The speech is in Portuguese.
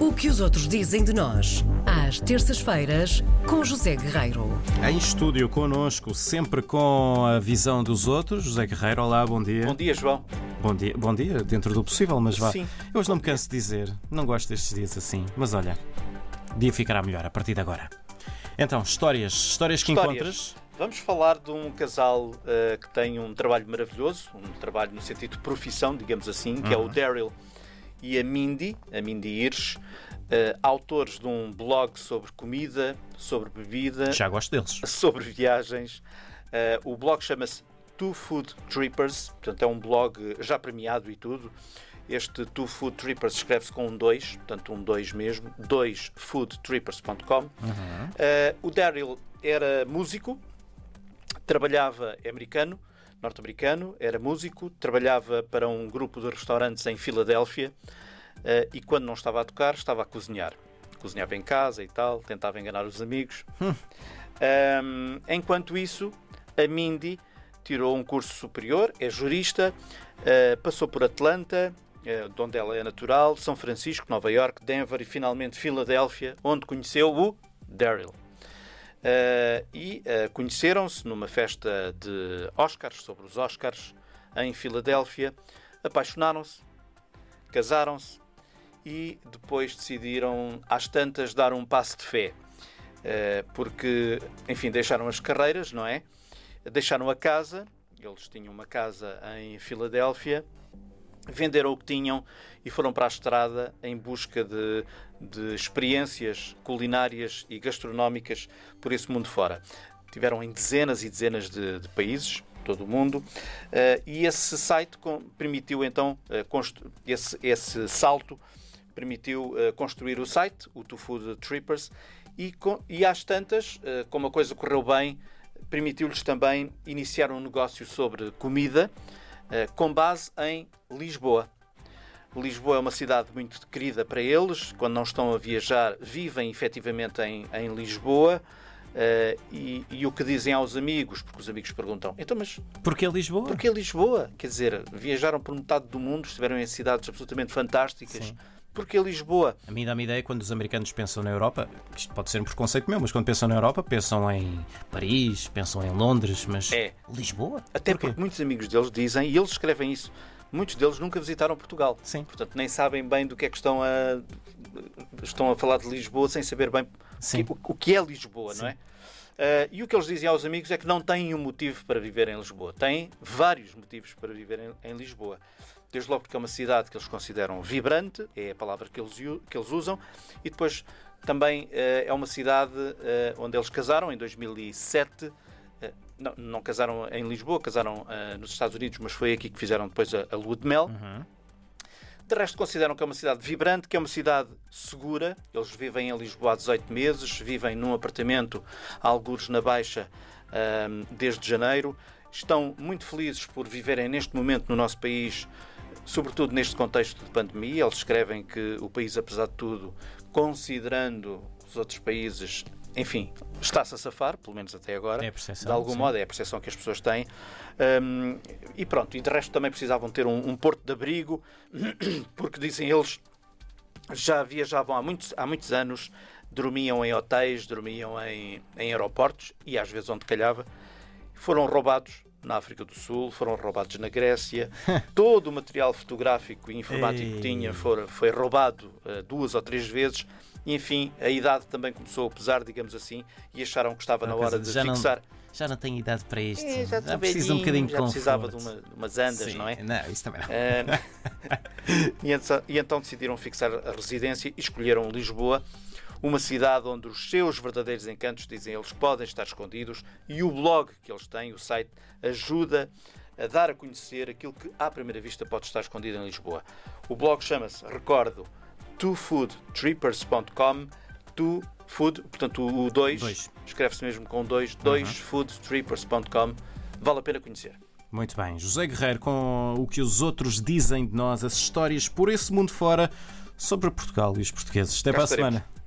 O que os outros dizem de nós, às terças-feiras, com José Guerreiro. Em estúdio connosco, sempre com a visão dos outros, José Guerreiro. Olá, bom dia. Bom dia, João. Bom dia, bom dia dentro do possível, mas vá. Sim. Eu hoje não me canso de dizer, não gosto destes dias assim, mas olha, o dia ficará melhor a partir de agora. Então, histórias, histórias que Histórias. encontras. Vamos falar de um casal eh, que tem um trabalho maravilhoso, um trabalho no sentido de profissão, digamos assim, que é Uhum. o Daryl e a Mindy, a Mindy Hirsch, eh, autores de um blog sobre comida, sobre bebida, Já gosto deles. sobre viagens. Eh, o blog chama-se Two Food Trippers, portanto é um blog já premiado e tudo. Este Two Food Trippers escreve-se com um 2, portanto um 2 mesmo, 2foodtrippers.com. Eh, o Daryl era músico, trabalhava é americano, norte-americano, era músico, trabalhava para um grupo de restaurantes em Filadélfia eh, e quando não estava a tocar, estava a cozinhar. Cozinhava em casa e tal, tentava enganar os amigos. Ahm, enquanto isso, a Mindy tirou um curso superior, é jurista, eh, passou por Atlanta, eh, de onde ela é natural, São Francisco, Nova York, Denver e finalmente Filadélfia, onde conheceu o Daryl. Uh, e uh, conheceram-se numa festa de Oscars, sobre os Oscars, em Filadélfia, apaixonaram-se, casaram-se e depois decidiram, às tantas, dar um passo de fé. Uh, porque, enfim, deixaram as carreiras, não é? Deixaram a casa, eles tinham uma casa em Filadélfia, venderam o que tinham e foram para a estrada em busca de, de experiências culinárias e gastronómicas por esse mundo fora. Tiveram em dezenas e dezenas de, de países, todo o mundo, eh, e esse site com- permitiu então, constru- esse, esse salto permitiu eh, construir o site, o Two Food Trippers, e, com- e às tantas, como a coisa correu bem, permitiu-lhes também iniciar um negócio sobre comida, com base em Lisboa. Lisboa é uma cidade muito querida para eles. Quando não estão a viajar, vivem efetivamente em, em Lisboa. eh, e, e o que dizem aos amigos, porque os amigos perguntam: então, mas Porque é Lisboa? porquê Lisboa? Quer dizer, viajaram por metade do mundo, estiveram em cidades absolutamente fantásticas. Sim. Porquê Lisboa? A mim dá-me ideia quando os americanos pensam na Europa, isto pode ser um preconceito meu, mas quando pensam na Europa, pensam em Paris, pensam em Londres, mas É. Lisboa? Até Porquê? porque muitos amigos deles dizem, e eles escrevem isso, muitos deles nunca visitaram Portugal. Sim. Portanto, nem sabem bem do que é que estão a, estão a falar de Lisboa sem saber bem Sim. o, que é Lisboa, não é? Ah, e o que eles dizem aos amigos é que não têm um motivo para viver em Lisboa. Têm vários motivos para viver em, em Lisboa. Desde logo porque é uma cidade que eles consideram vibrante, é a palavra que eles, que eles usam, e depois também ah, é uma cidade ah, onde eles casaram em 2007. Ah, não, não casaram em Lisboa, casaram ah, nos Estados Unidos, mas foi aqui que fizeram depois a, a lua de mel. De resto, consideram que é uma cidade vibrante, que é uma cidade segura. Eles vivem em Lisboa há 18 meses, vivem num apartamento, algures na Baixa, ahm, desde janeiro. Estão muito felizes por viverem neste momento no nosso país, sobretudo neste contexto de pandemia. Eles escrevem que o país, apesar de tudo, considerando os outros países, enfim, está-se a safar, pelo menos até agora. É a percepção, De algum sim. modo, é a percepção que as pessoas têm. Hum, e pronto, e de resto também precisavam ter um, um porto de abrigo, porque dizem eles já viajavam há muitos, há muitos anos, dormiam em hotéis, dormiam em, em aeroportos e às vezes onde calhava. Foram roubados na África do Sul, foram roubados na Grécia. Todo o material fotográfico e informático que tinha foi, foi roubado eh, duas ou três vezes. Enfim, a idade também começou a pesar, digamos assim, e acharam que estava na hora de já não- fixar. Já não tenho idade para isto. É, já estou preciso um bocadinho de já conforto. precisava de, uma- de umas andas, Sim, não é? Não, isso também não. Ah, e, então, e então decidiram fixar a residência e escolheram Lisboa, uma cidade onde os seus verdadeiros encantos, dizem eles, podem estar escondidos e o blog que eles têm, o site, ajuda a dar a conhecer aquilo que à primeira vista pode estar escondido em Lisboa. O blog chama-se, recordo, twofoodtrippers.com two food, portanto o 2 Dois. escreve-se mesmo com 2, 2foodtrippers.com vale a pena conhecer. Muito bem. José Guerreiro com o que os outros dizem de nós, as histórias por esse mundo fora sobre Portugal e os portugueses. Até Cá para a semana.